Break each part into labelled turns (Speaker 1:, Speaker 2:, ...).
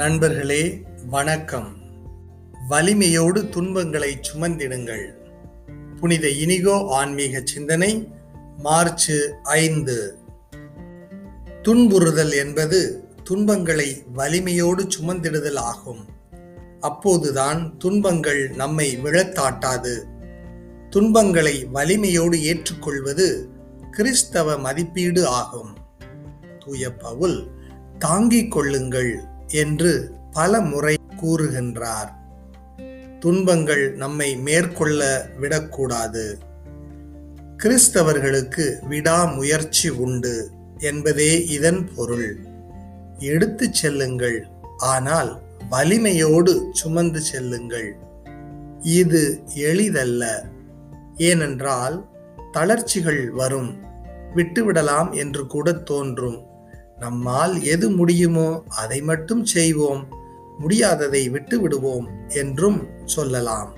Speaker 1: நண்பர்களே வணக்கம். வலிமையோடு துன்பங்களை சுமந்திடுங்கள். புனித இனிகோ ஆன்மீக சிந்தனை மார்ச் ஐந்து. துன்புறுதல் என்பது துன்பங்களை வலிமையோடு சுமந்திடுதல் ஆகும். அப்போதுதான் துன்பங்கள் நம்மை விழத்தாட்டாது. துன்பங்களை வலிமையோடு ஏற்றுக்கொள்வது கிறிஸ்தவ மதிப்பீடு ஆகும். தூய பவுல் தாங்கிக் கொள்ளுங்கள். என்று பல முறை கூறுகின்றார். துன்பங்கள் நம்மை மேற்கொள்ள விடக்கூடாது. கிறிஸ்தவர்களுக்கு விடாமுயற்சி உண்டு என்பதே இதன் பொருள். எடுத்துச் செல்லுங்கள் ஆனால் வலிமையோடு சுமந்து செல்லுங்கள். இது எளிதல்ல. ஏனென்றால் தளர்ச்சிகள் வரும். விட்டுவிடலாம் என்று கூட தோன்றும். நம்மால் எது முடியுமோ அதை மட்டும் செய்வோம். முடியாததை விட்டு விடுவோம் என்றும் சொல்லலாம்.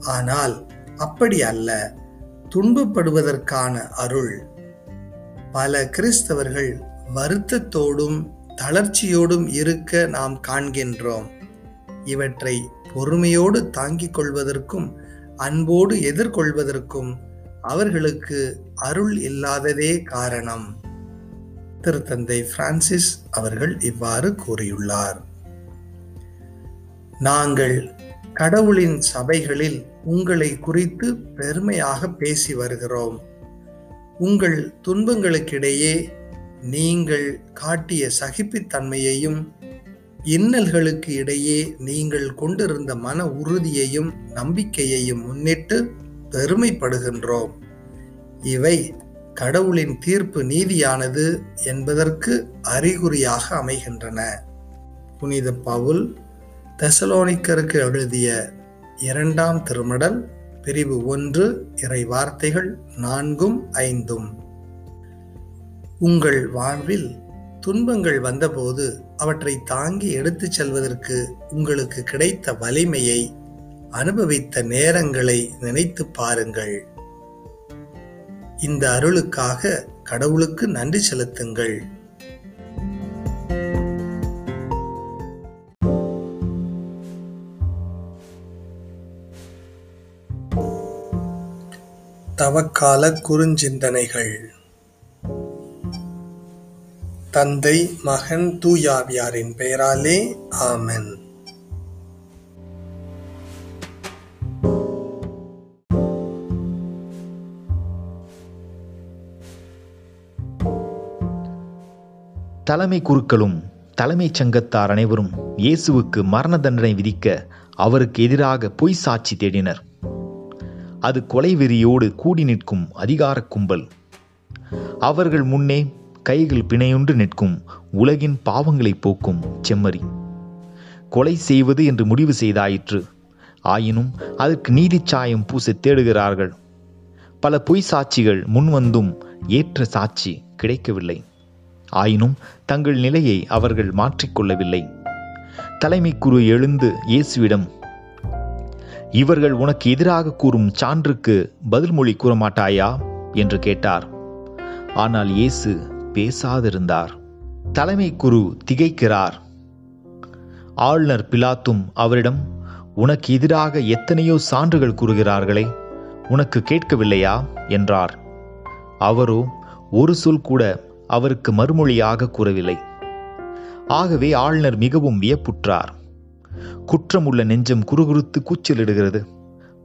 Speaker 1: ஆனால் அப்படி அல்ல. துன்பப்படுவதற்கான அருள். பல கிறிஸ்தவர்கள் வருத்தத்தோடும் தளர்ச்சியோடும் இருக்க நாம் காண்கின்றோம். இவற்றை பொறுமையோடு தாங்கிக் கொள்வதற்கும் அன்போடு எதிர்கொள்வதற்கும் அவர்களுக்கு அருள் இல்லாததே காரணம். திருத்தந்தை பிரான்சிஸ் அவர்கள் இவ்வாறு கூறியுள்ளார். நாங்கள் கடவுளின் சபைகளில் உங்களை குறித்து பெருமையாக பேசி வருகிறோம். உங்கள் துன்பங்களுக்கிடையே நீங்கள் காட்டிய சகிப்புத்தன்மையையும் இன்னல்களுக்கு இடையே நீங்கள் கொண்டிருந்த மன உறுதியையும் நம்பிக்கையையும் முன்னிட்டு பெருமைப்படுகின்றோம். இவை கடவுளின் தீர்ப்பு நீதியானது என்பதற்கு அறிகுறியாக அமைகின்றன. புனித பவுல் தெசலோனிக்கருக்கு எழுதிய இரண்டாம் திருமடல் பிரிவு ஒன்று இறை வார்த்தைகள் நான்கும் ஐந்தும். உங்கள் வாழ்வில் துன்பங்கள் வந்தபோது அவற்றை தாங்கி எடுத்துச் செல்வதற்கு உங்களுக்கு கிடைத்த வலிமையை அனுபவித்த நேரங்களை நினைத்து பாருங்கள். இந்த அருளுக்காக கடவுளுக்கு நன்றி செலுத்துங்கள். தவக்கால குறுஞ்சிந்தனைகள். தந்தை மகன் தூயாவியாரின் பெயராலே ஆமென்.
Speaker 2: தலைமை குருக்களும் தலைமைச் சங்கத்தார் அனைவரும் இயேசுவுக்கு மரண தண்டனை விதிக்க அவருக்கு எதிராக பொய் சாட்சி தேடினர். அது கொலை வெறியோடு கூடி நிற்கும் அதிகார கும்பல். அவர்கள் முன்னே கைகள் பிணையுண்டு நிற்கும் உலகின் பாவங்களை போக்கும் செம்மறி. கொலை செய்வது என்று முடிவு செய்தாயிற்று. ஆயினும் அதற்கு நீதி சாயம் பூச தேடுகிறார்கள். பல பொய் சாட்சிகள் முன்வந்தும் ஏற்ற சாட்சி கிடைக்கவில்லை. ஆயினும் தங்கள் நிலையை அவர்கள் மாற்றிக்கொள்ளவில்லை. தலைமை குரு எழுந்து இயேசுவிடம் இவர்கள் உனக்கு எதிராக கூறும் சான்றுக்கு பதில் மொழி கூற மாட்டாயா என்று கேட்டார். ஆனால் இயேசு பேசாதிருந்தார். தலைமை குரு திகைக்கிறார். ஆளுநர் பிலாத்தும் அவரிடம் உனக்கு எதிராக எத்தனையோ சான்றுகள் கூறுகிறார்களே உனக்கு கேட்கவில்லையா? என்றார். அவரோ ஒரு சொல் கூட அவருக்கு மறுமொழியாக கூறவில்லை. ஆகவே ஆளுநர் மிகவும் வியப்புற்றார். குற்றமுள்ள நெஞ்சம் குறுகுறுத்து கூச்சலிடுகிறது.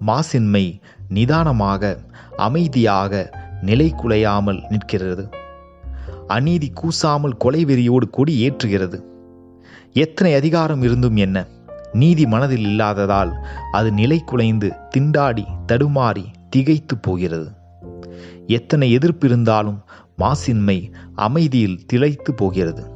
Speaker 2: மாசின்மை நிதானமாக அமைதியாக நிலை குலையாமல் நிற்கிறது. அநீதி கூசாமல் கொலை வெறியோடு கொடி ஏற்றுகிறது. எத்தனை அதிகாரம் இருந்தும் என்ன? நீதி மனதில் இல்லாததால் அது நிலை குலைந்து திண்டாடி தடுமாறி திகைத்து போகிறது. எத்தனை எதிர்ப்பு இருந்தாலும் மாசின்மை அமைதியில் திளைத்து போகிறது.